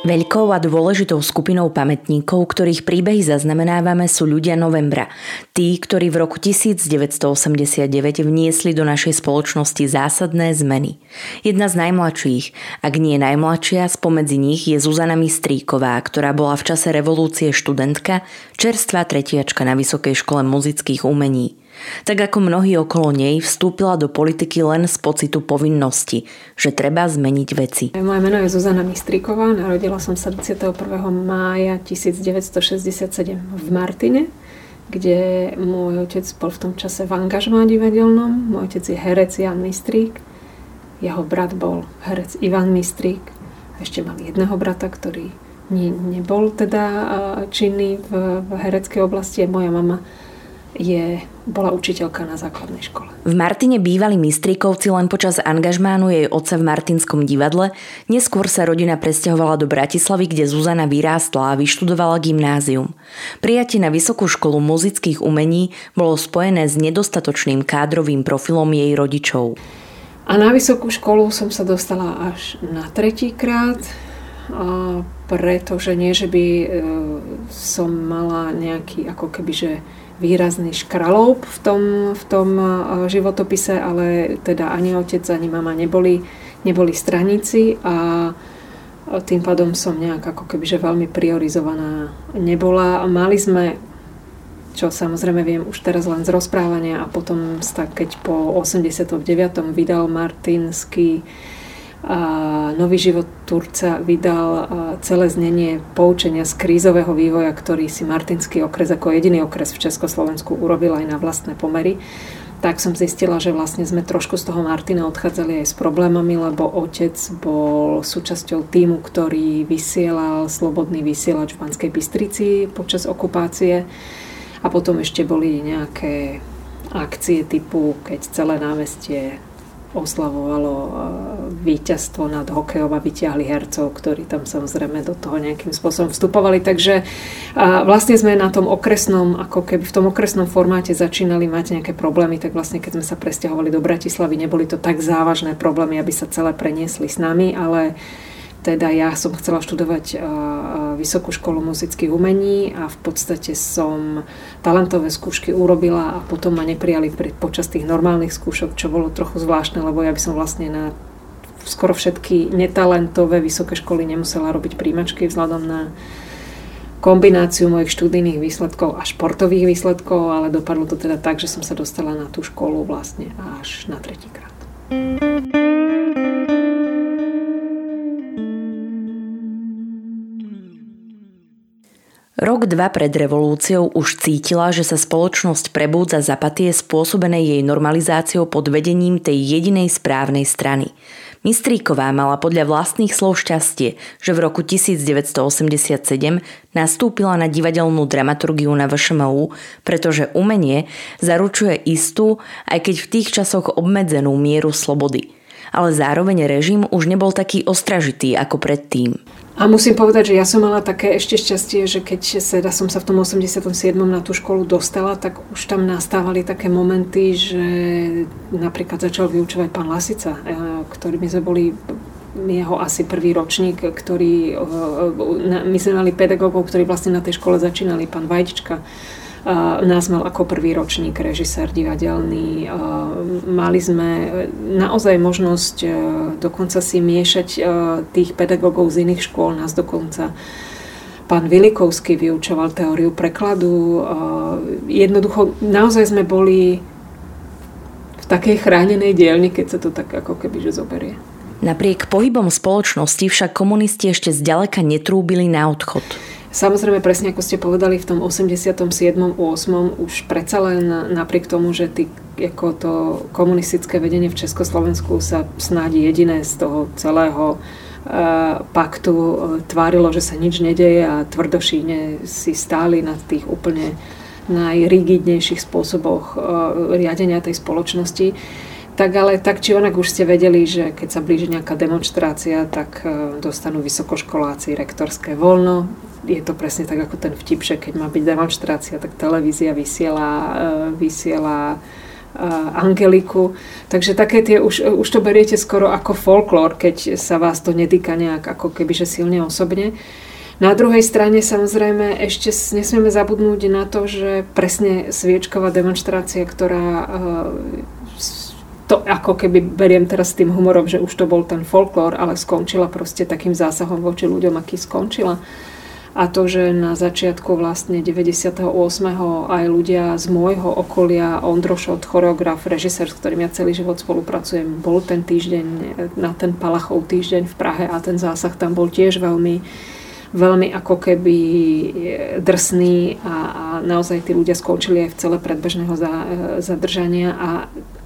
Veľkou a dôležitou skupinou pamätníkov, ktorých príbehy zaznamenávame, sú ľudia novembra. Tí, ktorí v roku 1989 vniesli do našej spoločnosti zásadné zmeny. Jedna z najmladších, ak nie najmladšia, spomedzi nich je Zuzana Mistríková, ktorá bola v čase revolúcie študentka, čerstvá tretiačka na Vysokej škole muzických umení. Tak ako mnohí okolo nej vstúpila do politiky len z pocitu povinnosti, že treba zmeniť veci. Moje meno je Zuzana Mistríková, narodila som sa 21. mája 1967 v Martine, kde môj otec bol v tom čase v angažmá divadelnom. Môj otec je herec Jan Mistrík, jeho brat bol herec Ivan Mistrík. Ešte mal jedného brata, ktorý ne, nebol teda činný v, v hereckej oblasti. Moja mama je, bola učiteľka na základnej škole. V Martine bývali Mistríkovci len počas angažmánu jej otca v Martinskom divadle, neskôr sa rodina presťahovala do Bratislavy, kde Zuzana vyrástla a vyštudovala gymnázium. Prijatie na Vysokú školu muzických umení bolo spojené s nedostatočným kádrovým profilom jej rodičov. A na vysokú školu som sa dostala až na tretíkrát, pretože nie, že by e, som mala nejaký ako keby, že výrazný škraloup v tom, v tom e, životopise, ale teda ani otec, ani mama neboli, neboli straníci a tým pádom som nejak ako keby, že veľmi priorizovaná nebola. Mali sme, čo samozrejme viem už teraz len z rozprávania a potom keď po 89. vydal Martinsky Nový život Turca vydal celé znenie poučenia z krízového vývoja, ktorý si Martinský okres ako jediný okres v Československu urobil aj na vlastné pomery. Tak som zistila, že vlastne sme trošku z toho Martina odchádzali aj s problémami, lebo otec bol súčasťou týmu, ktorý vysielal slobodný vysielač v Banskej Bystrici počas okupácie. A potom ešte boli nejaké akcie typu, keď celé námestie oslavovalo e, víťazstvo nad hokejom a vyťahli hercov, ktorí tam samozrejme do toho nejakým spôsobom vstupovali. Takže vlastne sme na tom okresnom, ako keby v tom okresnom formáte začínali mať nejaké problémy, tak vlastne keď sme sa presťahovali do Bratislavy, neboli to tak závažné problémy, aby sa celé preniesli s nami, ale teda ja som chcela študovať Vysokú školu muzických umení a v podstate som talentové skúšky urobila a potom ma neprijali počas tých normálnych skúšok, čo bolo trochu zvláštne, lebo ja by som vlastne na skoro všetky netalentové vysoké školy nemusela robiť príjmačky vzhľadom na kombináciu mojich študijných výsledkov a športových výsledkov, ale dopadlo to teda tak, že som sa dostala na tú školu vlastne až na tretíkrát. Rok dva pred revolúciou už cítila, že sa spoločnosť prebúdza zapatie spôsobené jej normalizáciou pod vedením tej jedinej správnej strany. Mistríková mala podľa vlastných slov šťastie, že v roku 1987 nastúpila na divadelnú dramaturgiu na VŠMU, pretože umenie zaručuje istú, aj keď v tých časoch obmedzenú mieru slobody. Ale zároveň režim už nebol taký ostražitý ako predtým. A musím povedať, že ja som mala také ešte šťastie, že keď teda som sa v tom 87. na tú školu dostala, tak už tam nastávali také momenty, že napríklad začal vyučovať pán Lasica, e, ktorými sme boli jeho asi prvý ročník, ktorý, e, my sme mali pedagógov, ktorí vlastne na tej škole začínali, pán Vajdička, nás mal ako prvý ročník režisér divadelný. Mali sme naozaj možnosť e, dokonca si miešať e, tých pedagógov z iných škôl. Nás dokonca pán Vilikovský vyučoval teóriu prekladu. Jednoducho, naozaj sme boli v takej chránenej dielni, keď sa to tak ako keby že zoberie. Napriek pohybom spoločnosti však komunisti ešte zďaleka netrúbili na odchod. Samozrejme, presne ako ste povedali, v tom 87. 8. už predsa len napriek tomu, že ty, ako to komunistické vedenie v Československu sa snádi jediné z toho celého uh, paktu uh, tvárilo, že sa nič nedeje a tvrdošíne si stáli na tých úplne najrigidnejších spôsoboch uh, riadenia tej spoločnosti. Tak ale tak či onak už ste vedeli, že keď sa blíži nejaká demonstrácia, tak dostanú vysokoškoláci rektorské voľno, je to presne tak ako ten vtip, že keď má byť demonstrácia, tak televízia vysiela, uh, vysiela uh, Angeliku. Takže také tie, už, už to beriete skoro ako folklór, keď sa vás to netýka nejak ako keby, že silne osobne. Na druhej strane samozrejme ešte nesmieme zabudnúť na to, že presne sviečková demonstrácia, ktorá to ako keby beriem teraz s tým humorom, že už to bol ten folklór, ale skončila proste takým zásahom voči ľuďom, aký skončila a to, že na začiatku vlastne 98. aj ľudia z môjho okolia, Ondrošot, choreograf, režisér, s ktorým ja celý život spolupracujem, bol ten týždeň, na ten Palachov týždeň v Prahe a ten zásah tam bol tiež veľmi veľmi ako keby drsný a, a naozaj tí ľudia skončili aj v celé predbežného za, zadržania a,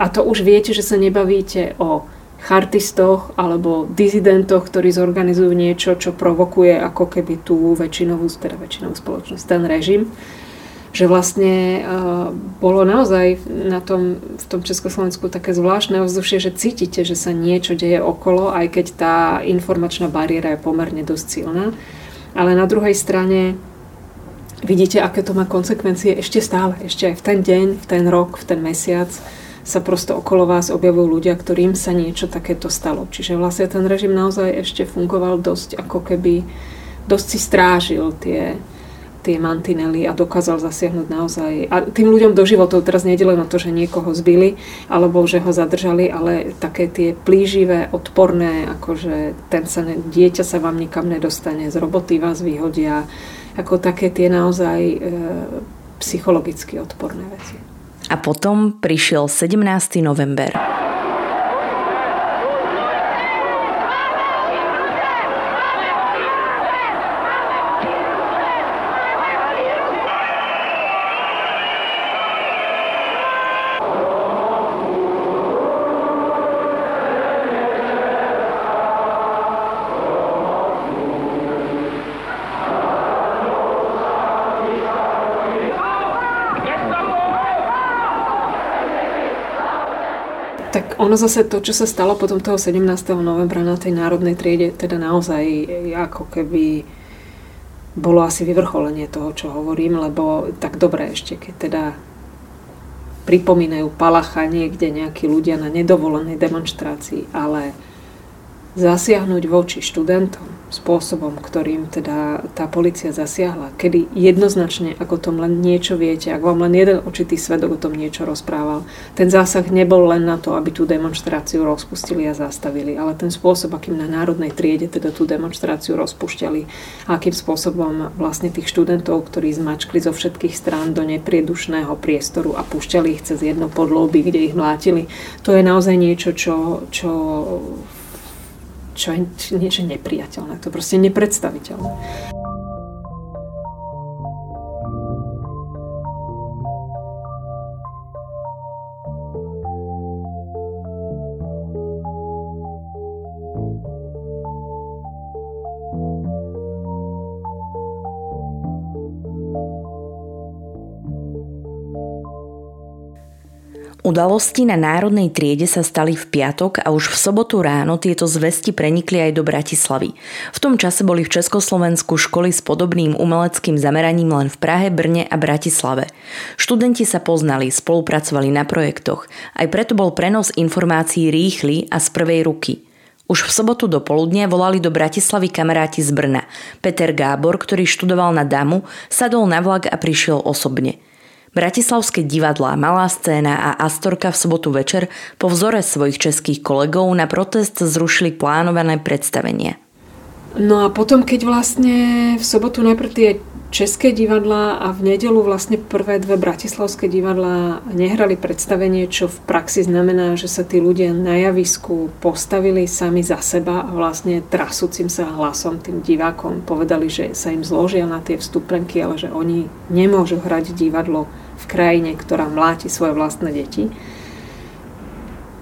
a to už viete, že sa nebavíte o chartistoch alebo dizidentoch, ktorí zorganizujú niečo, čo provokuje ako keby tú väčšinovú, teda väčšinovú spoločnosť, ten režim. Že vlastne uh, bolo naozaj na tom, v tom Československu také zvláštne ovzdušie, že cítite, že sa niečo deje okolo, aj keď tá informačná bariéra je pomerne dosť silná. Ale na druhej strane vidíte, aké to má konsekvencie ešte stále, ešte aj v ten deň, v ten rok, v ten mesiac sa prosto okolo vás objavujú ľudia, ktorým sa niečo takéto stalo. Čiže vlastne ten režim naozaj ešte fungoval dosť ako keby, dosť si strážil tie, tie mantinely a dokázal zasiahnuť naozaj. A tým ľuďom do životov teraz nejde len o to, že niekoho zbili alebo že ho zadržali, ale také tie plíživé, odporné, akože ten sa ne, dieťa sa vám nikam nedostane, z roboty vás vyhodia, ako také tie naozaj e, psychologicky odporné veci. A potom prišiel 17. november. Ono zase to, čo sa stalo potom toho 17. novembra na tej národnej triede, teda naozaj ako keby bolo asi vyvrcholenie toho, čo hovorím, lebo tak dobre ešte, keď teda pripomínajú Palacha niekde nejakí ľudia na nedovolenej demonstrácii, ale zasiahnuť voči študentom spôsobom, ktorým teda tá policia zasiahla, kedy jednoznačne, ako tom len niečo viete, ak vám len jeden očitý svedok o tom niečo rozprával, ten zásah nebol len na to, aby tú demonstráciu rozpustili a zastavili, ale ten spôsob, akým na národnej triede teda tú demonstráciu rozpušťali, akým spôsobom vlastne tých študentov, ktorí zmačkli zo všetkých strán do nepriedušného priestoru a púšťali ich cez jedno podloby, kde ich mlátili, to je naozaj niečo, čo, čo čo je niečo nepriateľné. To je proste nepredstaviteľné. Udalosti na národnej triede sa stali v piatok a už v sobotu ráno tieto zvesti prenikli aj do Bratislavy. V tom čase boli v Československu školy s podobným umeleckým zameraním len v Prahe, Brne a Bratislave. Študenti sa poznali, spolupracovali na projektoch. Aj preto bol prenos informácií rýchly a z prvej ruky. Už v sobotu do poludnia volali do Bratislavy kamaráti z Brna. Peter Gábor, ktorý študoval na Damu, sadol na vlak a prišiel osobne. Bratislavské divadlá Malá scéna a Astorka v sobotu večer po vzore svojich českých kolegov na protest zrušili plánované predstavenie. No a potom, keď vlastne v sobotu najprv tie české divadlá a v nedelu vlastne prvé dve bratislavské divadlá nehrali predstavenie, čo v praxi znamená, že sa tí ľudia na javisku postavili sami za seba a vlastne trasúcim sa hlasom tým divákom povedali, že sa im zložia na tie vstupenky, ale že oni nemôžu hrať divadlo v krajine, ktorá mláti svoje vlastné deti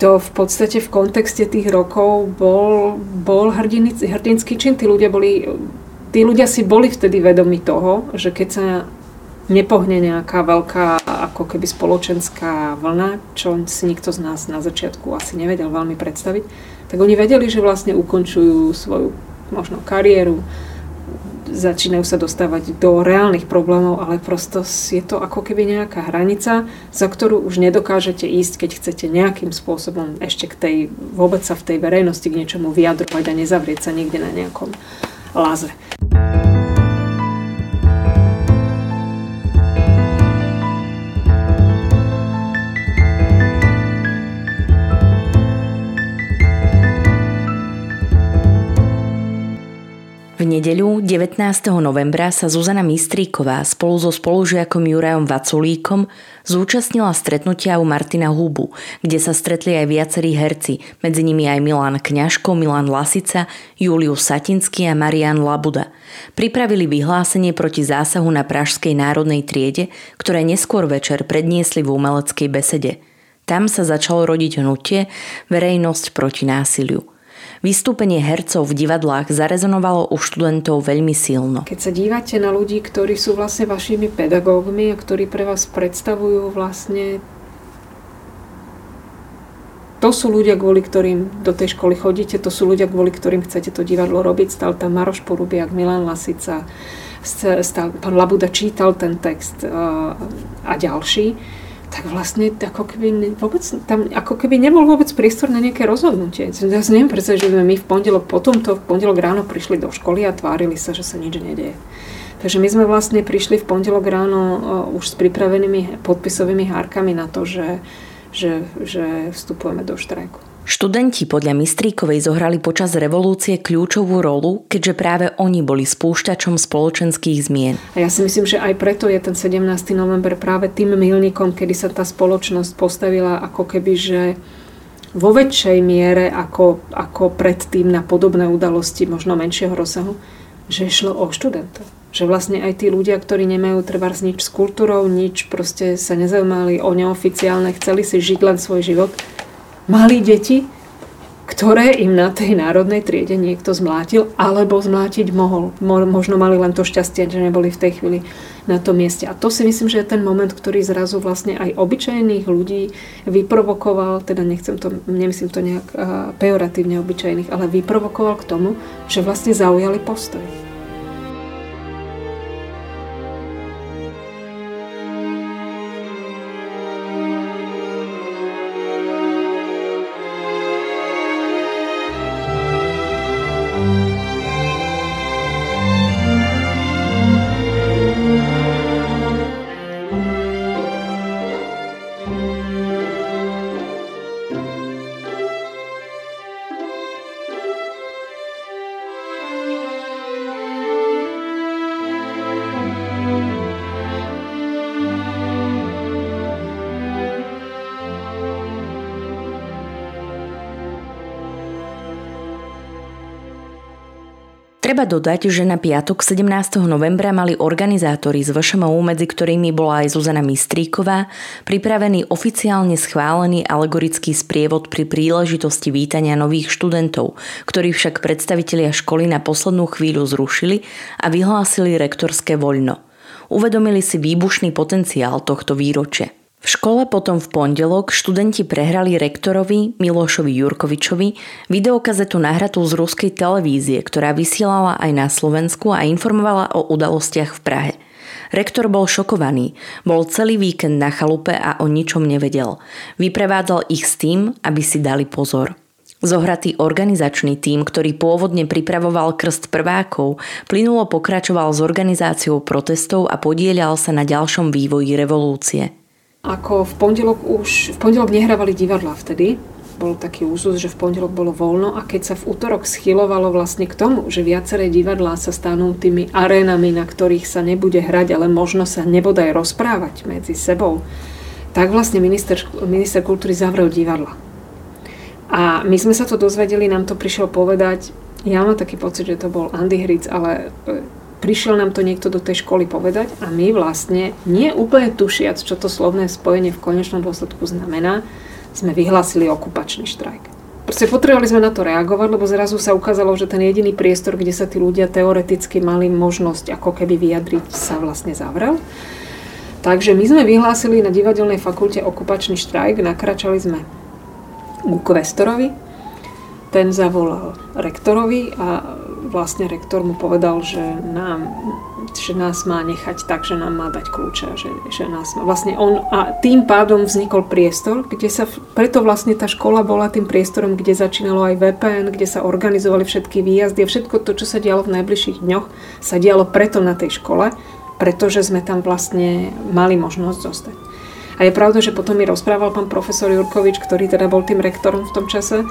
to v podstate v kontexte tých rokov bol, bol hrdinský čin. Tí ľudia boli tí ľudia si boli vtedy vedomi toho, že keď sa nepohne nejaká veľká ako keby spoločenská vlna, čo si nikto z nás na začiatku asi nevedel veľmi predstaviť, tak oni vedeli, že vlastne ukončujú svoju možno kariéru, začínajú sa dostávať do reálnych problémov, ale prosto je to ako keby nejaká hranica, za ktorú už nedokážete ísť, keď chcete nejakým spôsobom ešte k tej, vôbec sa v tej verejnosti k niečomu vyjadrovať a nezavrieť sa niekde na nejakom Lázaro. V nedeľu 19. novembra sa Zuzana Mistríková spolu so spolužiakom Jurajom Vaculíkom zúčastnila stretnutia u Martina Hubu, kde sa stretli aj viacerí herci, medzi nimi aj Milan Kňažko, Milan Lasica, Julius Satinský a Marian Labuda. Pripravili vyhlásenie proti zásahu na Pražskej národnej triede, ktoré neskôr večer predniesli v umeleckej besede. Tam sa začalo rodiť hnutie Verejnosť proti násiliu. Vystúpenie hercov v divadlách zarezonovalo u študentov veľmi silno. Keď sa dívate na ľudí, ktorí sú vlastne vašimi pedagógmi a ktorí pre vás predstavujú vlastne to sú ľudia, kvôli ktorým do tej školy chodíte, to sú ľudia, kvôli ktorým chcete to divadlo robiť. Stal tam Maroš Porubiak, Milan Lasica, stal, pán Labuda čítal ten text a ďalší tak vlastne ako keby vôbec, tam ako keby nebol vôbec priestor na nejaké rozhodnutie. Ja si neviem predstaviť, že my v pondelok, potom to v pondelok ráno prišli do školy a tvárili sa, že sa nič nedieje. Takže my sme vlastne prišli v pondelok ráno uh, už s pripravenými podpisovými hárkami na to, že, že, že vstupujeme do štrajku. Študenti podľa Mistríkovej zohrali počas revolúcie kľúčovú rolu, keďže práve oni boli spúšťačom spoločenských zmien. A ja si myslím, že aj preto je ten 17. november práve tým milníkom, kedy sa tá spoločnosť postavila ako keby, že vo väčšej miere ako, ako predtým na podobné udalosti, možno menšieho rozsahu, že šlo o študentov. Že vlastne aj tí ľudia, ktorí nemajú treba nič s kultúrou, nič proste sa nezaujímali o neoficiálne, chceli si žiť len svoj život, mali deti, ktoré im na tej národnej triede niekto zmlátil, alebo zmlátiť mohol. Možno mali len to šťastie, že neboli v tej chvíli na tom mieste. A to si myslím, že je ten moment, ktorý zrazu vlastne aj obyčajných ľudí vyprovokoval, teda nechcem to, nemyslím to nejak uh, pejoratívne obyčajných, ale vyprovokoval k tomu, že vlastne zaujali postoj. Treba dodať, že na piatok 17. novembra mali organizátori z VŠMU, medzi ktorými bola aj Zuzana Mistríková, pripravený oficiálne schválený alegorický sprievod pri príležitosti vítania nových študentov, ktorý však predstavitelia školy na poslednú chvíľu zrušili a vyhlásili rektorské voľno. Uvedomili si výbušný potenciál tohto výročia. V škole potom v pondelok študenti prehrali rektorovi Milošovi Jurkovičovi videokazetu nahratú z ruskej televízie, ktorá vysielala aj na Slovensku a informovala o udalostiach v Prahe. Rektor bol šokovaný, bol celý víkend na chalupe a o ničom nevedel. Vyprevádzal ich s tým, aby si dali pozor. Zohratý organizačný tím, ktorý pôvodne pripravoval krst prvákov, plynulo pokračoval s organizáciou protestov a podielal sa na ďalšom vývoji revolúcie. Ako v pondelok už, v pondelok nehrávali divadla vtedy, bol taký úzus, že v pondelok bolo voľno a keď sa v útorok schylovalo vlastne k tomu, že viaceré divadlá sa stanú tými arénami, na ktorých sa nebude hrať, ale možno sa nebodaj rozprávať medzi sebou, tak vlastne minister, minister kultúry zavrel divadla. A my sme sa to dozvedeli, nám to prišiel povedať, ja mám taký pocit, že to bol Andy Hric, ale e, prišiel nám to niekto do tej školy povedať a my vlastne, nie úplne tušiac, čo to slovné spojenie v konečnom dôsledku znamená, sme vyhlásili okupačný štrajk. Proste potrebovali sme na to reagovať, lebo zrazu sa ukázalo, že ten jediný priestor, kde sa tí ľudia teoreticky mali možnosť ako keby vyjadriť, sa vlastne zavrel. Takže my sme vyhlásili na divadelnej fakulte okupačný štrajk, nakračali sme ku kvestorovi, ten zavolal rektorovi a vlastne rektor mu povedal, že, nám, že nás má nechať tak, že nám má dať kľúče. Že, že nás má. Vlastne on, a tým pádom vznikol priestor, kde sa, preto vlastne tá škola bola tým priestorom, kde začínalo aj VPN, kde sa organizovali všetky výjazdy a všetko to, čo sa dialo v najbližších dňoch, sa dialo preto na tej škole, pretože sme tam vlastne mali možnosť zostať. A je pravda, že potom mi rozprával pán profesor Jurkovič, ktorý teda bol tým rektorom v tom čase,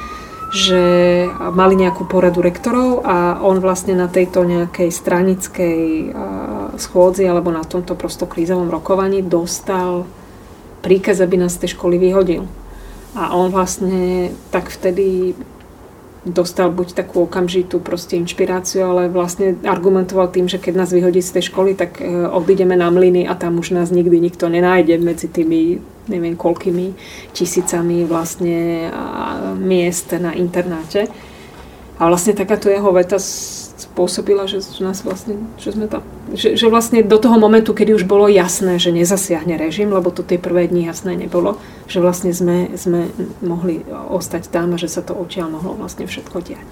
že mali nejakú poradu rektorov a on vlastne na tejto nejakej stranickej schôdzi alebo na tomto prosto krízovom rokovaní dostal príkaz, aby nás z tej školy vyhodil. A on vlastne tak vtedy dostal buď takú okamžitú proste inšpiráciu, ale vlastne argumentoval tým, že keď nás vyhodí z tej školy, tak e, odídeme na mlyny a tam už nás nikdy nikto nenájde medzi tými neviem koľkými tisícami vlastne miest na internáte. A vlastne takáto jeho veta spôsobila, že nás vlastne, že sme tam, že, že vlastne do toho momentu, kedy už bolo jasné, že nezasiahne režim, lebo to tie prvé dni jasné nebolo, že vlastne sme, sme mohli ostať tam a že sa to odtiaľ mohlo vlastne všetko diať.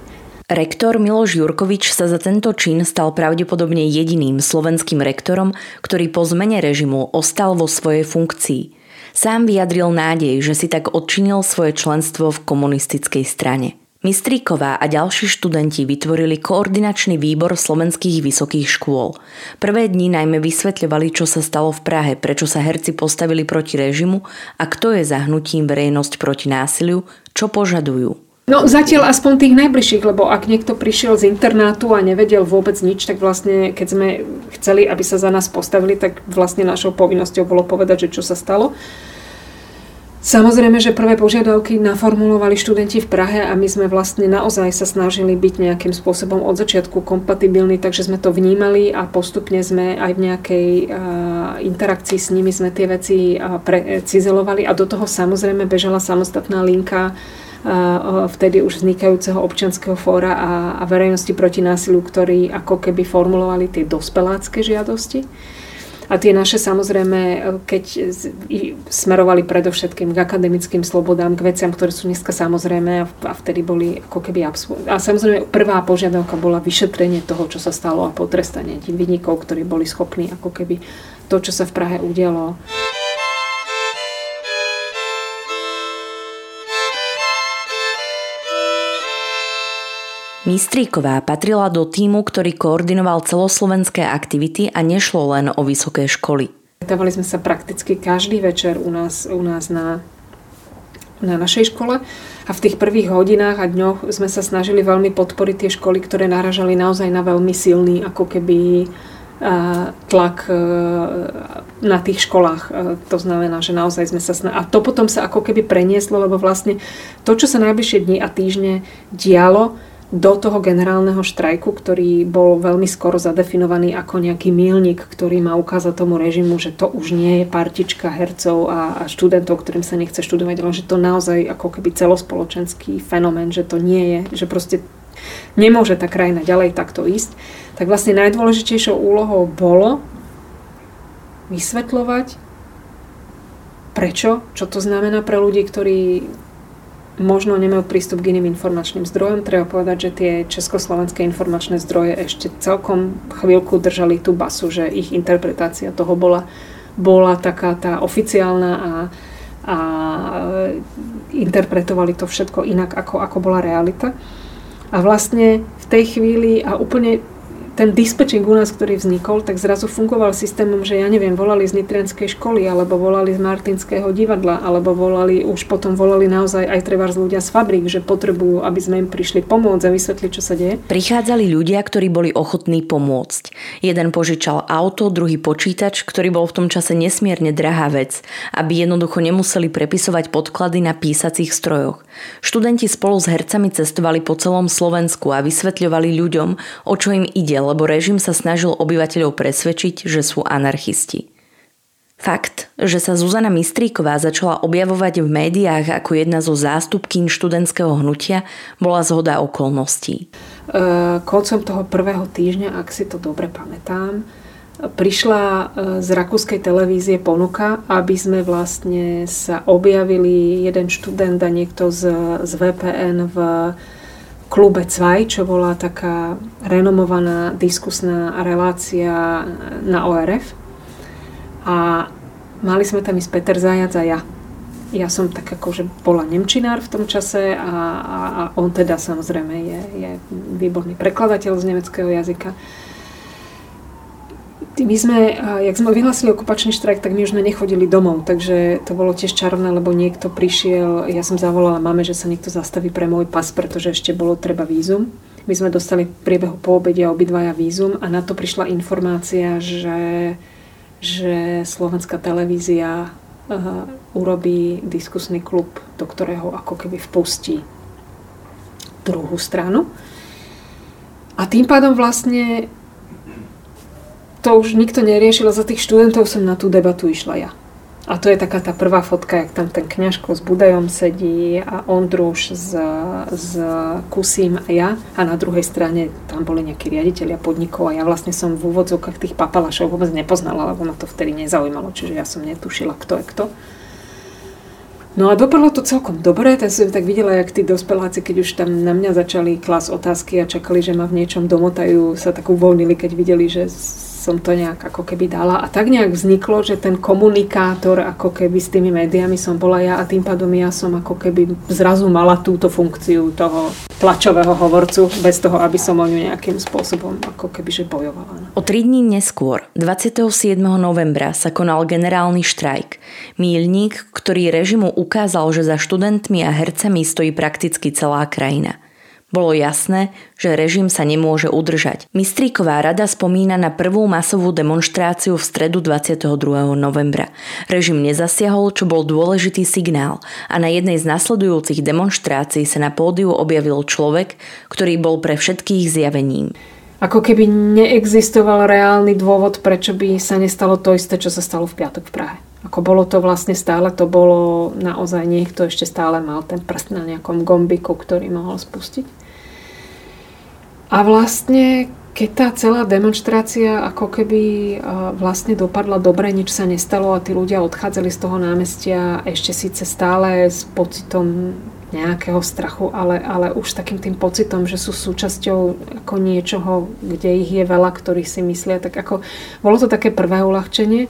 Rektor Miloš Jurkovič sa za tento čin stal pravdepodobne jediným slovenským rektorom, ktorý po zmene režimu ostal vo svojej funkcii. Sám vyjadril nádej, že si tak odčinil svoje členstvo v komunistickej strane. Mistríková a ďalší študenti vytvorili koordinačný výbor slovenských vysokých škôl. Prvé dni najmä vysvetľovali, čo sa stalo v Prahe, prečo sa herci postavili proti režimu a kto je zahnutím verejnosť proti násiliu, čo požadujú. No zatiaľ aspoň tých najbližších, lebo ak niekto prišiel z internátu a nevedel vôbec nič, tak vlastne keď sme chceli, aby sa za nás postavili, tak vlastne našou povinnosťou bolo povedať, že čo sa stalo. Samozrejme, že prvé požiadavky naformulovali študenti v Prahe a my sme vlastne naozaj sa snažili byť nejakým spôsobom od začiatku kompatibilní, takže sme to vnímali a postupne sme aj v nejakej uh, interakcii s nimi sme tie veci uh, pre, cizelovali a do toho samozrejme bežala samostatná linka vtedy už vznikajúceho občianského fóra a, a verejnosti proti násiliu, ktorí ako keby formulovali tie dospelácké žiadosti. A tie naše samozrejme, keď smerovali predovšetkým k akademickým slobodám, k veciam, ktoré sú dneska samozrejme a vtedy boli ako keby absurd. A samozrejme prvá požiadavka bola vyšetrenie toho, čo sa stalo a potrestanie tých vynikov, ktorí boli schopní ako keby to, čo sa v Prahe udialo. Mistríková patrila do týmu, ktorý koordinoval celoslovenské aktivity a nešlo len o vysoké školy. Stávali sme sa prakticky každý večer u nás, u nás na, na našej škole a v tých prvých hodinách a dňoch sme sa snažili veľmi podporiť tie školy, ktoré naražali naozaj na veľmi silný ako keby tlak e, na tých školách. E, to znamená, že naozaj sme sa snažili. A to potom sa ako keby prenieslo, lebo vlastne to, čo sa najbližšie dni a týždne dialo, do toho generálneho štrajku, ktorý bol veľmi skoro zadefinovaný ako nejaký milník, ktorý má ukázať tomu režimu, že to už nie je partička hercov a, a študentov, ktorým sa nechce študovať, ale že to naozaj ako keby celospoločenský fenomén, že to nie je, že proste nemôže tá krajina ďalej takto ísť, tak vlastne najdôležitejšou úlohou bolo vysvetľovať, prečo, čo to znamená pre ľudí, ktorí možno nemajú prístup k iným informačným zdrojom. Treba povedať, že tie československé informačné zdroje ešte celkom chvíľku držali tú basu, že ich interpretácia toho bola, bola taká tá oficiálna a, a interpretovali to všetko inak, ako, ako bola realita. A vlastne v tej chvíli a úplne ten dispečing u nás, ktorý vznikol, tak zrazu fungoval systémom, že ja neviem, volali z Nitrianskej školy, alebo volali z Martinského divadla, alebo volali, už potom volali naozaj aj treba z ľudia z fabrik, že potrebujú, aby sme im prišli pomôcť a vysvetliť, čo sa deje. Prichádzali ľudia, ktorí boli ochotní pomôcť. Jeden požičal auto, druhý počítač, ktorý bol v tom čase nesmierne drahá vec, aby jednoducho nemuseli prepisovať podklady na písacích strojoch. Študenti spolu s hercami cestovali po celom Slovensku a vysvetľovali ľuďom, o čo im ide, lebo režim sa snažil obyvateľov presvedčiť, že sú anarchisti. Fakt, že sa Zuzana Mistríková začala objavovať v médiách ako jedna zo zástupkyň študentského hnutia, bola zhoda okolností. E, koncom toho prvého týždňa, ak si to dobre pamätám, prišla e, z rakúskej televízie ponuka, aby sme vlastne sa objavili jeden študent a niekto z, z VPN v klube Cvaj, čo bola taká renomovaná diskusná relácia na ORF. A mali sme tam ísť Peter Zajac a ja. Ja som tak akože bola nemčinár v tom čase a, a, a on teda samozrejme je, je výborný prekladateľ z nemeckého jazyka my sme, jak sme vyhlásili okupačný štrajk, tak my už sme nechodili domov, takže to bolo tiež čarovné, lebo niekto prišiel, ja som zavolala mame, že sa niekto zastaví pre môj pas, pretože ešte bolo treba vízum. My sme dostali v priebehu po obede obidvaja vízum a na to prišla informácia, že, že slovenská televízia uh, urobí diskusný klub, do ktorého ako keby vpustí druhú stranu. A tým pádom vlastne to už nikto neriešil, za tých študentov som na tú debatu išla ja. A to je taká tá prvá fotka, jak tam ten kňažko s Budajom sedí a Ondruš s, s Kusím a ja. A na druhej strane tam boli nejakí riaditeľia podnikov a ja vlastne som v úvodzovkách tých papalašov vôbec nepoznala, lebo ma to vtedy nezaujímalo, čiže ja som netušila, kto je kto. No a dopadlo to celkom dobre, tak som tak videla, jak tí dospeláci, keď už tam na mňa začali klas otázky a čakali, že ma v niečom domotajú, sa tak uvoľnili, keď videli, že som to nejak ako keby dala. A tak nejak vzniklo, že ten komunikátor ako keby s tými médiami som bola ja a tým pádom ja som ako keby zrazu mala túto funkciu toho tlačového hovorcu, bez toho, aby som o ňu nejakým spôsobom ako keby že bojovala. O tri dní neskôr, 27. novembra, sa konal generálny štrajk. Mílnik, ktorý režimu ukázal, že za študentmi a hercami stojí prakticky celá krajina. Bolo jasné, že režim sa nemôže udržať. Mistríková rada spomína na prvú masovú demonstráciu v stredu 22. novembra. Režim nezasiahol, čo bol dôležitý signál a na jednej z nasledujúcich demonstrácií sa na pódiu objavil človek, ktorý bol pre všetkých zjavením. Ako keby neexistoval reálny dôvod, prečo by sa nestalo to isté, čo sa stalo v piatok v Prahe. Ako bolo to vlastne stále, to bolo naozaj niekto ešte stále mal ten prst na nejakom gombiku, ktorý mohol spustiť. A vlastne, keď tá celá demonstrácia ako keby vlastne dopadla dobre, nič sa nestalo a tí ľudia odchádzali z toho námestia ešte síce stále s pocitom nejakého strachu, ale, ale už takým tým pocitom, že sú súčasťou ako niečoho, kde ich je veľa, ktorí si myslia, tak ako bolo to také prvé uľahčenie.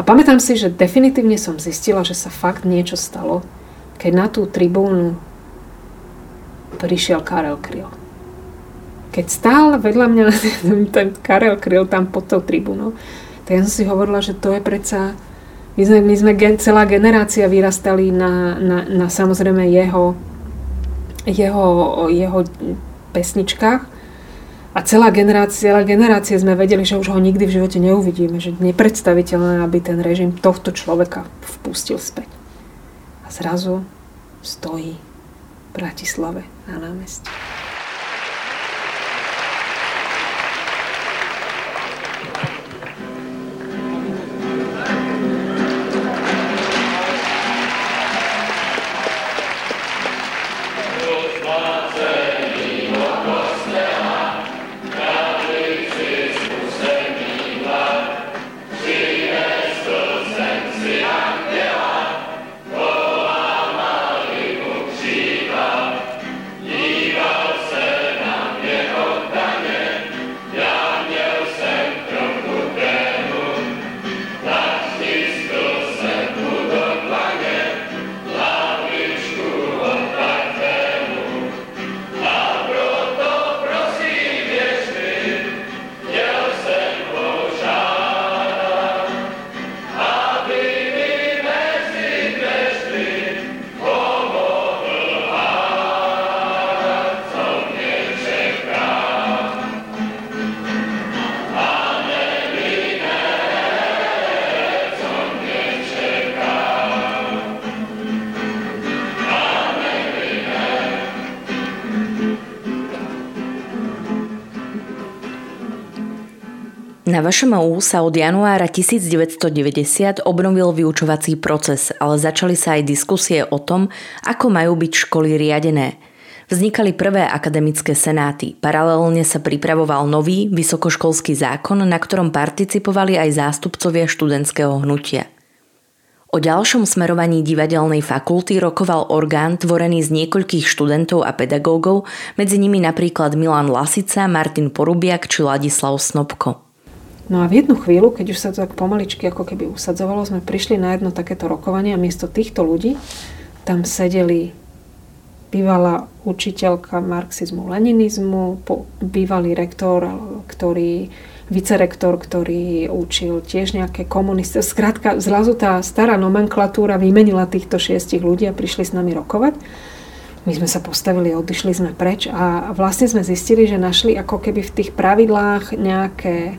A pamätám si, že definitívne som zistila, že sa fakt niečo stalo, keď na tú tribúnu prišiel Karel Kryl. Keď stál vedľa mňa ten Karel Kryl tam pod tou tribúnou, tak ja som si hovorila, že to je predsa... My sme, my sme gen, celá generácia vyrastali na, na, na samozrejme jeho, jeho, jeho pesničkách a celá generácia, celá generácia sme vedeli, že už ho nikdy v živote neuvidíme, že nepredstaviteľné, aby ten režim tohto človeka vpustil späť. A zrazu stojí v Bratislave na námestí. Na VŠMU sa od januára 1990 obnovil vyučovací proces, ale začali sa aj diskusie o tom, ako majú byť školy riadené. Vznikali prvé akademické senáty. Paralelne sa pripravoval nový vysokoškolský zákon, na ktorom participovali aj zástupcovia študentského hnutia. O ďalšom smerovaní divadelnej fakulty rokoval orgán tvorený z niekoľkých študentov a pedagógov, medzi nimi napríklad Milan Lasica, Martin Porubiak či Ladislav Snobko. No a v jednu chvíľu, keď už sa to tak pomaličky ako keby usadzovalo, sme prišli na jedno takéto rokovanie a miesto týchto ľudí tam sedeli bývalá učiteľka marxizmu, leninizmu, bývalý rektor, ktorý, vicerektor, ktorý učil tiež nejaké komunisty. Skrátka, zrazu tá stará nomenklatúra vymenila týchto šiestich ľudí a prišli s nami rokovať. My sme sa postavili, odišli sme preč a vlastne sme zistili, že našli ako keby v tých pravidlách nejaké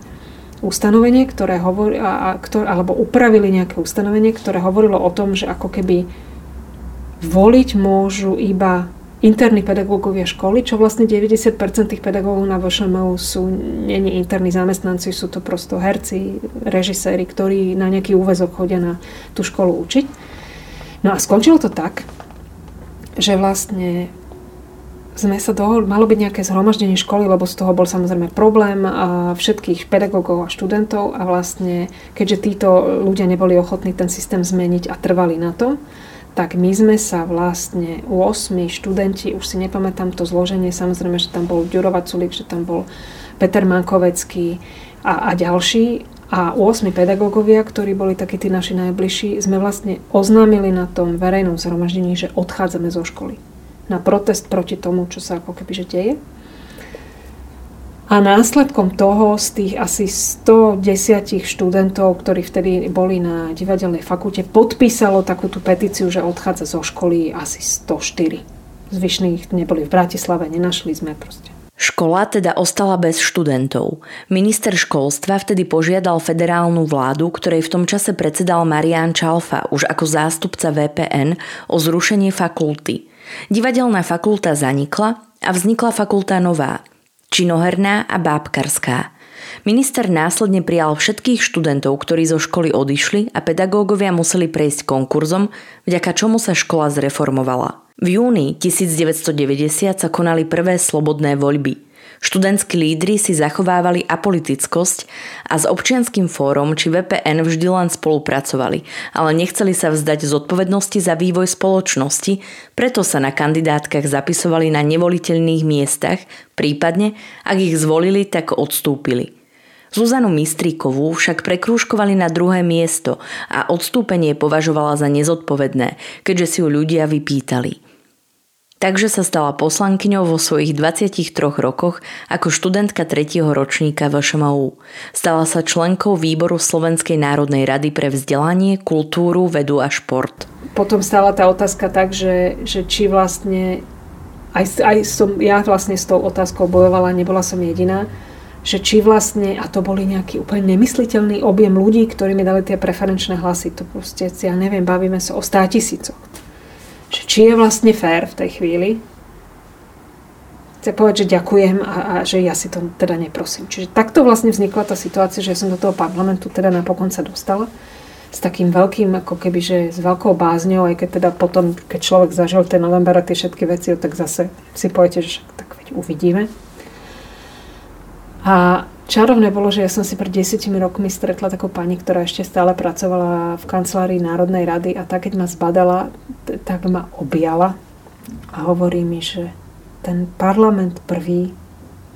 ustanovenie, ktoré hovor, a, a, ktoré, alebo upravili nejaké ustanovenie, ktoré hovorilo o tom, že ako keby voliť môžu iba interní pedagógovia školy, čo vlastne 90% tých pedagógov na VŠMU sú není interní zamestnanci, sú to prosto herci, režiséri, ktorí na nejaký úvezok chodia na tú školu učiť. No a skončilo to tak, že vlastne sme sa dohodli, malo byť nejaké zhromaždenie školy, lebo z toho bol samozrejme problém všetkých pedagógov a študentov a vlastne, keďže títo ľudia neboli ochotní ten systém zmeniť a trvali na tom, tak my sme sa vlastne 8 študenti, už si nepamätám to zloženie, samozrejme, že tam bol Ďurova Culík, že tam bol Peter Mankovecký a, a ďalší, a 8 pedagógovia, ktorí boli takí tí naši najbližší, sme vlastne oznámili na tom verejnom zhromaždení, že odchádzame zo školy na protest proti tomu, čo sa ako keby že deje. A následkom toho z tých asi 110 študentov, ktorí vtedy boli na divadelnej fakulte, podpísalo takú tú petíciu, že odchádza zo školy asi 104. Zvyšných neboli v Bratislave, nenašli sme proste. Škola teda ostala bez študentov. Minister školstva vtedy požiadal federálnu vládu, ktorej v tom čase predsedal Marian Čalfa už ako zástupca VPN o zrušenie fakulty. Divadelná fakulta zanikla a vznikla fakulta nová, činoherná a bábkarská. Minister následne prijal všetkých študentov, ktorí zo školy odišli a pedagógovia museli prejsť konkurzom, vďaka čomu sa škola zreformovala. V júni 1990 sa konali prvé slobodné voľby – Študentskí lídry si zachovávali apolitickosť a s občianským fórom či VPN vždy len spolupracovali, ale nechceli sa vzdať zodpovednosti za vývoj spoločnosti, preto sa na kandidátkach zapisovali na nevoliteľných miestach, prípadne, ak ich zvolili, tak odstúpili. Zuzanu Mistríkovú však prekrúškovali na druhé miesto a odstúpenie považovala za nezodpovedné, keďže si ju ľudia vypýtali – Takže sa stala poslankyňou vo svojich 23 rokoch ako študentka 3. ročníka VŠMU. Stala sa členkou výboru Slovenskej národnej rady pre vzdelanie, kultúru, vedu a šport. Potom stala tá otázka tak, že, že či vlastne aj, aj som, ja vlastne s tou otázkou bojovala, nebola som jediná, že či vlastne, a to boli nejaký úplne nemysliteľný objem ľudí, ktorí mi dali tie preferenčné hlasy, to proste, ja neviem, bavíme sa o 100 tisícoch že či je vlastne fér v tej chvíli chce povedať, že ďakujem a, a že ja si to teda neprosím. Čiže takto vlastne vznikla tá situácia, že som do toho parlamentu teda napokon sa dostala s takým veľkým, ako keby, že s veľkou bázňou, aj keď teda potom, keď človek zažil ten november a tie všetky veci, tak zase si poviete, že tak veď uvidíme. A čarovné bolo, že ja som si pred desiatimi rokmi stretla takú pani, ktorá ešte stále pracovala v kancelárii Národnej rady a tak, keď ma zbadala, tak ma objala a hovorí mi, že ten parlament prvý,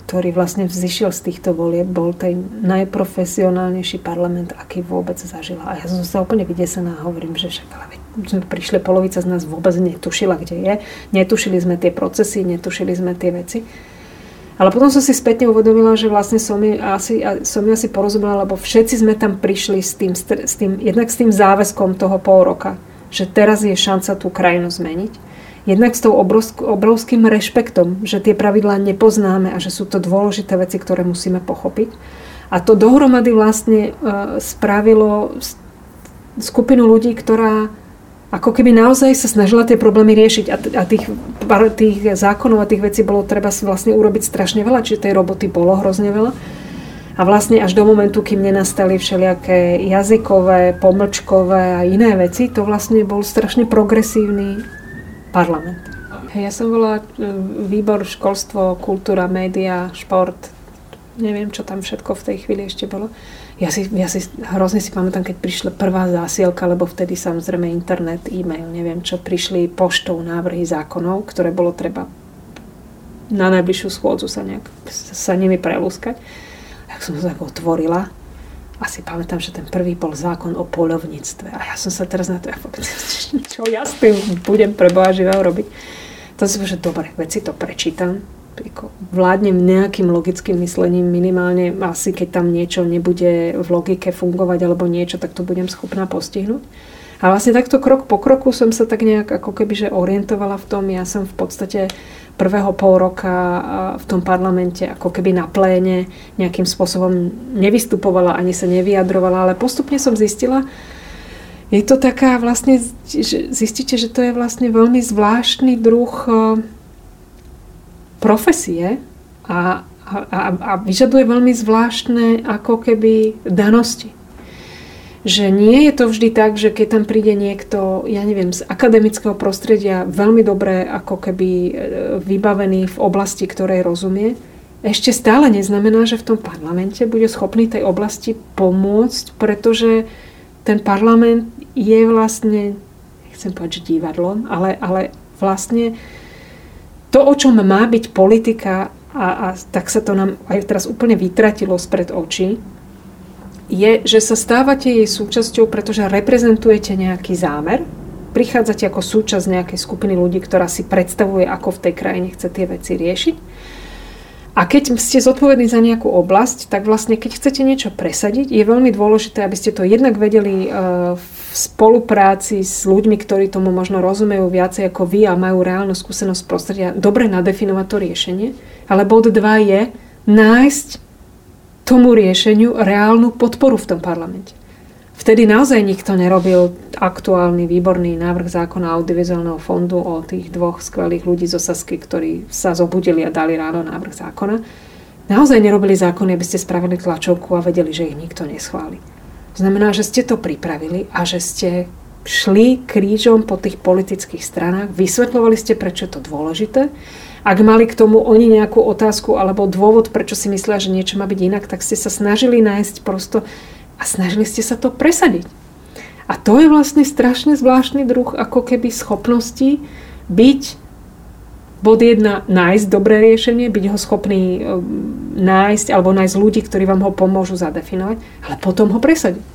ktorý vlastne vzýšiel z týchto volieb, bol ten najprofesionálnejší parlament, aký vôbec zažila. A ja som sa úplne vydesená a hovorím, že však ale sme prišli, polovica z nás vôbec netušila, kde je. Netušili sme tie procesy, netušili sme tie veci. Ale potom som si spätne uvedomila, že vlastne som mi asi, som mi asi porozumela, lebo všetci sme tam prišli s tým, s tým, jednak s tým záväzkom toho pol roka, že teraz je šanca tú krajinu zmeniť. Jednak s tou obrovsk- obrovským rešpektom, že tie pravidlá nepoznáme a že sú to dôležité veci, ktoré musíme pochopiť. A to dohromady vlastne uh, spravilo skupinu ľudí, ktorá ako keby naozaj sa snažila tie problémy riešiť a, a tých, tých zákonov a tých vecí bolo treba vlastne urobiť strašne veľa, čiže tej roboty bolo hrozne veľa. A vlastne až do momentu, kým nenastali všelijaké jazykové, pomlčkové a iné veci, to vlastne bol strašne progresívny parlament. Ja som bola e, výbor školstvo, kultúra, média, šport, neviem, čo tam všetko v tej chvíli ešte bolo. Ja si, ja si hrozne si pamätám, keď prišla prvá zásielka, lebo vtedy samozrejme internet, e-mail, neviem čo, prišli poštou návrhy zákonov, ktoré bolo treba na najbližšiu schôdzu sa, nejak, sa nimi prelúskať. Tak som sa otvorila a si pamätám, že ten prvý bol zákon o polovníctve. A ja som sa teraz na to, ja povedal, čo ja s tým budem pre Boha živého robiť. To som že dobre, veci to prečítam, vládnem nejakým logickým myslením minimálne, asi keď tam niečo nebude v logike fungovať alebo niečo, tak to budem schopná postihnúť. A vlastne takto krok po kroku som sa tak nejak ako keby že orientovala v tom. Ja som v podstate prvého pol roka v tom parlamente ako keby na pléne nejakým spôsobom nevystupovala ani sa nevyjadrovala, ale postupne som zistila, je to taká vlastne, že zistíte, že to je vlastne veľmi zvláštny druh profesie a, a, a vyžaduje veľmi zvláštne ako keby danosti. Že nie je to vždy tak, že keď tam príde niekto, ja neviem, z akademického prostredia veľmi dobre ako keby e, vybavený v oblasti, ktorej rozumie, ešte stále neznamená, že v tom parlamente bude schopný tej oblasti pomôcť, pretože ten parlament je vlastne, nechcem povedať, že divadlom, ale, ale vlastne to, o čom má byť politika, a, a tak sa to nám aj teraz úplne vytratilo spred očí, je, že sa stávate jej súčasťou, pretože reprezentujete nejaký zámer, prichádzate ako súčasť nejakej skupiny ľudí, ktorá si predstavuje, ako v tej krajine chce tie veci riešiť a keď ste zodpovední za nejakú oblasť, tak vlastne keď chcete niečo presadiť, je veľmi dôležité, aby ste to jednak vedeli e, v spolupráci s ľuďmi, ktorí tomu možno rozumejú viacej ako vy a majú reálnu skúsenosť prostredia, dobre nadefinovať to riešenie. Ale bod 2 je nájsť tomu riešeniu reálnu podporu v tom parlamente. Vtedy naozaj nikto nerobil aktuálny, výborný návrh zákona audiovizuálneho fondu o tých dvoch skvelých ľudí zo Sasky, ktorí sa zobudili a dali ráno návrh zákona. Naozaj nerobili zákony, aby ste spravili tlačovku a vedeli, že ich nikto neschváli. Znamená, že ste to pripravili a že ste šli krížom po tých politických stranách, vysvetľovali ste, prečo je to dôležité. Ak mali k tomu oni nejakú otázku alebo dôvod, prečo si myslia, že niečo má byť inak, tak ste sa snažili nájsť prosto a snažili ste sa to presadiť. A to je vlastne strašne zvláštny druh ako keby schopnosti byť bod jedna, nájsť dobré riešenie, byť ho schopný um, nájsť alebo nájsť ľudí, ktorí vám ho pomôžu zadefinovať, ale potom ho presadiť.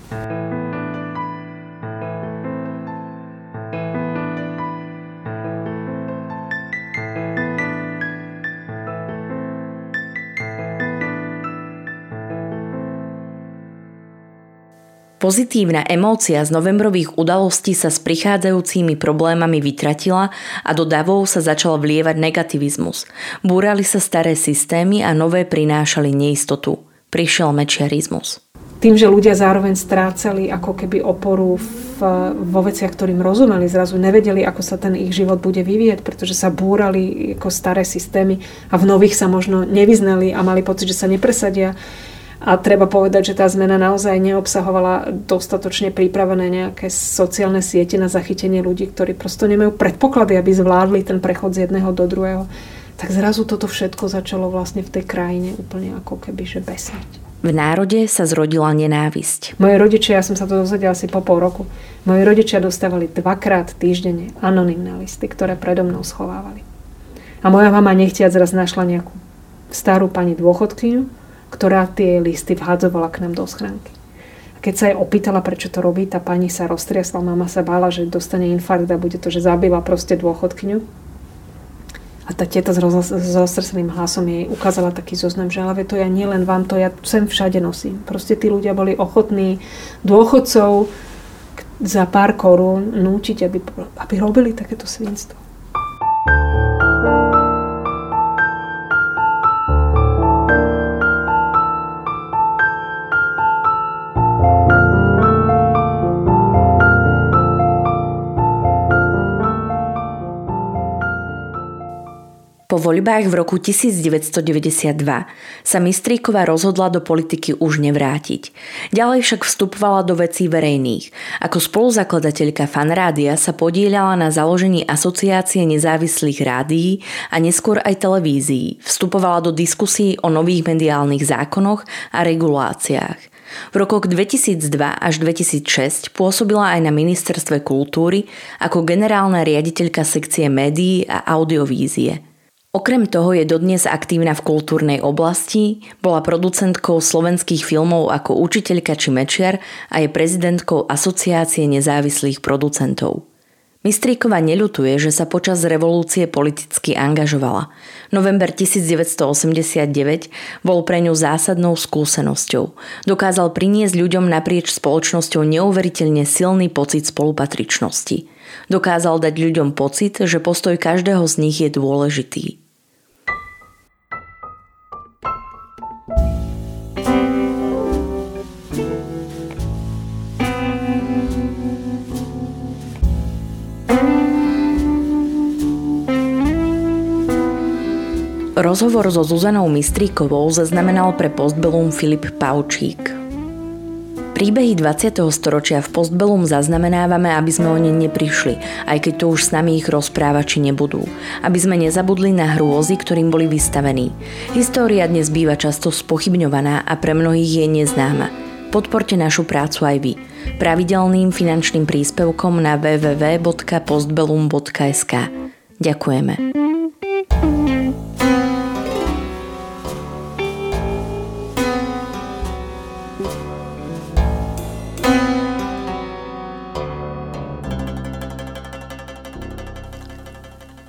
Pozitívna emócia z novembrových udalostí sa s prichádzajúcimi problémami vytratila a do davov sa začal vlievať negativizmus. Búrali sa staré systémy a nové prinášali neistotu. Prišiel mečiarizmus. Tým, že ľudia zároveň strácali ako keby oporu v, vo veciach, ktorým rozumeli, zrazu nevedeli, ako sa ten ich život bude vyvíjať, pretože sa búrali ako staré systémy a v nových sa možno nevyznali a mali pocit, že sa nepresadia a treba povedať, že tá zmena naozaj neobsahovala dostatočne pripravené nejaké sociálne siete na zachytenie ľudí, ktorí prosto nemajú predpoklady, aby zvládli ten prechod z jedného do druhého. Tak zrazu toto všetko začalo vlastne v tej krajine úplne ako keby že besať. V národe sa zrodila nenávisť. Moje rodičia, ja som sa to dozvedela asi po pol roku, moji rodičia dostávali dvakrát týždenne anonimné listy, ktoré predo mnou schovávali. A moja mama nechtiac raz našla nejakú starú pani dôchodkyňu, ktorá tie listy vhádzovala k nám do schránky. A keď sa jej opýtala, prečo to robí, tá pani sa roztriasla, mama sa bála, že dostane infarkt a bude to, že zabila proste dôchodkyňu. A tá teta s roztrseným hlasom jej ukázala taký zoznam, že ale to ja nielen vám, to ja sem všade nosím. Proste tí ľudia boli ochotní dôchodcov za pár korún núčiť, aby, aby robili takéto svinstvo. Voľbách v roku 1992 sa Mistríková rozhodla do politiky už nevrátiť. Ďalej však vstupovala do vecí verejných. Ako spoluzakladateľka Fanrádia sa podielala na založení Asociácie nezávislých rádií a neskôr aj televízií. Vstupovala do diskusí o nových mediálnych zákonoch a reguláciách. V rokoch 2002 až 2006 pôsobila aj na Ministerstve kultúry ako generálna riaditeľka sekcie médií a audiovízie. Okrem toho je dodnes aktívna v kultúrnej oblasti, bola producentkou slovenských filmov ako učiteľka či mečiar a je prezidentkou Asociácie nezávislých producentov. Mistríková neľutuje, že sa počas revolúcie politicky angažovala. November 1989 bol pre ňu zásadnou skúsenosťou. Dokázal priniesť ľuďom naprieč spoločnosťou neuveriteľne silný pocit spolupatričnosti. Dokázal dať ľuďom pocit, že postoj každého z nich je dôležitý. Rozhovor so Zuzanou Mistríkovou zaznamenal pre Postbellum Filip Paučík. Príbehy 20. storočia v Postbellum zaznamenávame, aby sme o ne neprišli, aj keď tu už s nami ich rozprávači nebudú. Aby sme nezabudli na hrôzy, ktorým boli vystavení. História dnes býva často spochybňovaná a pre mnohých je neznáma. Podporte našu prácu aj vy. Pravidelným finančným príspevkom na www.postbellum.sk. Ďakujeme.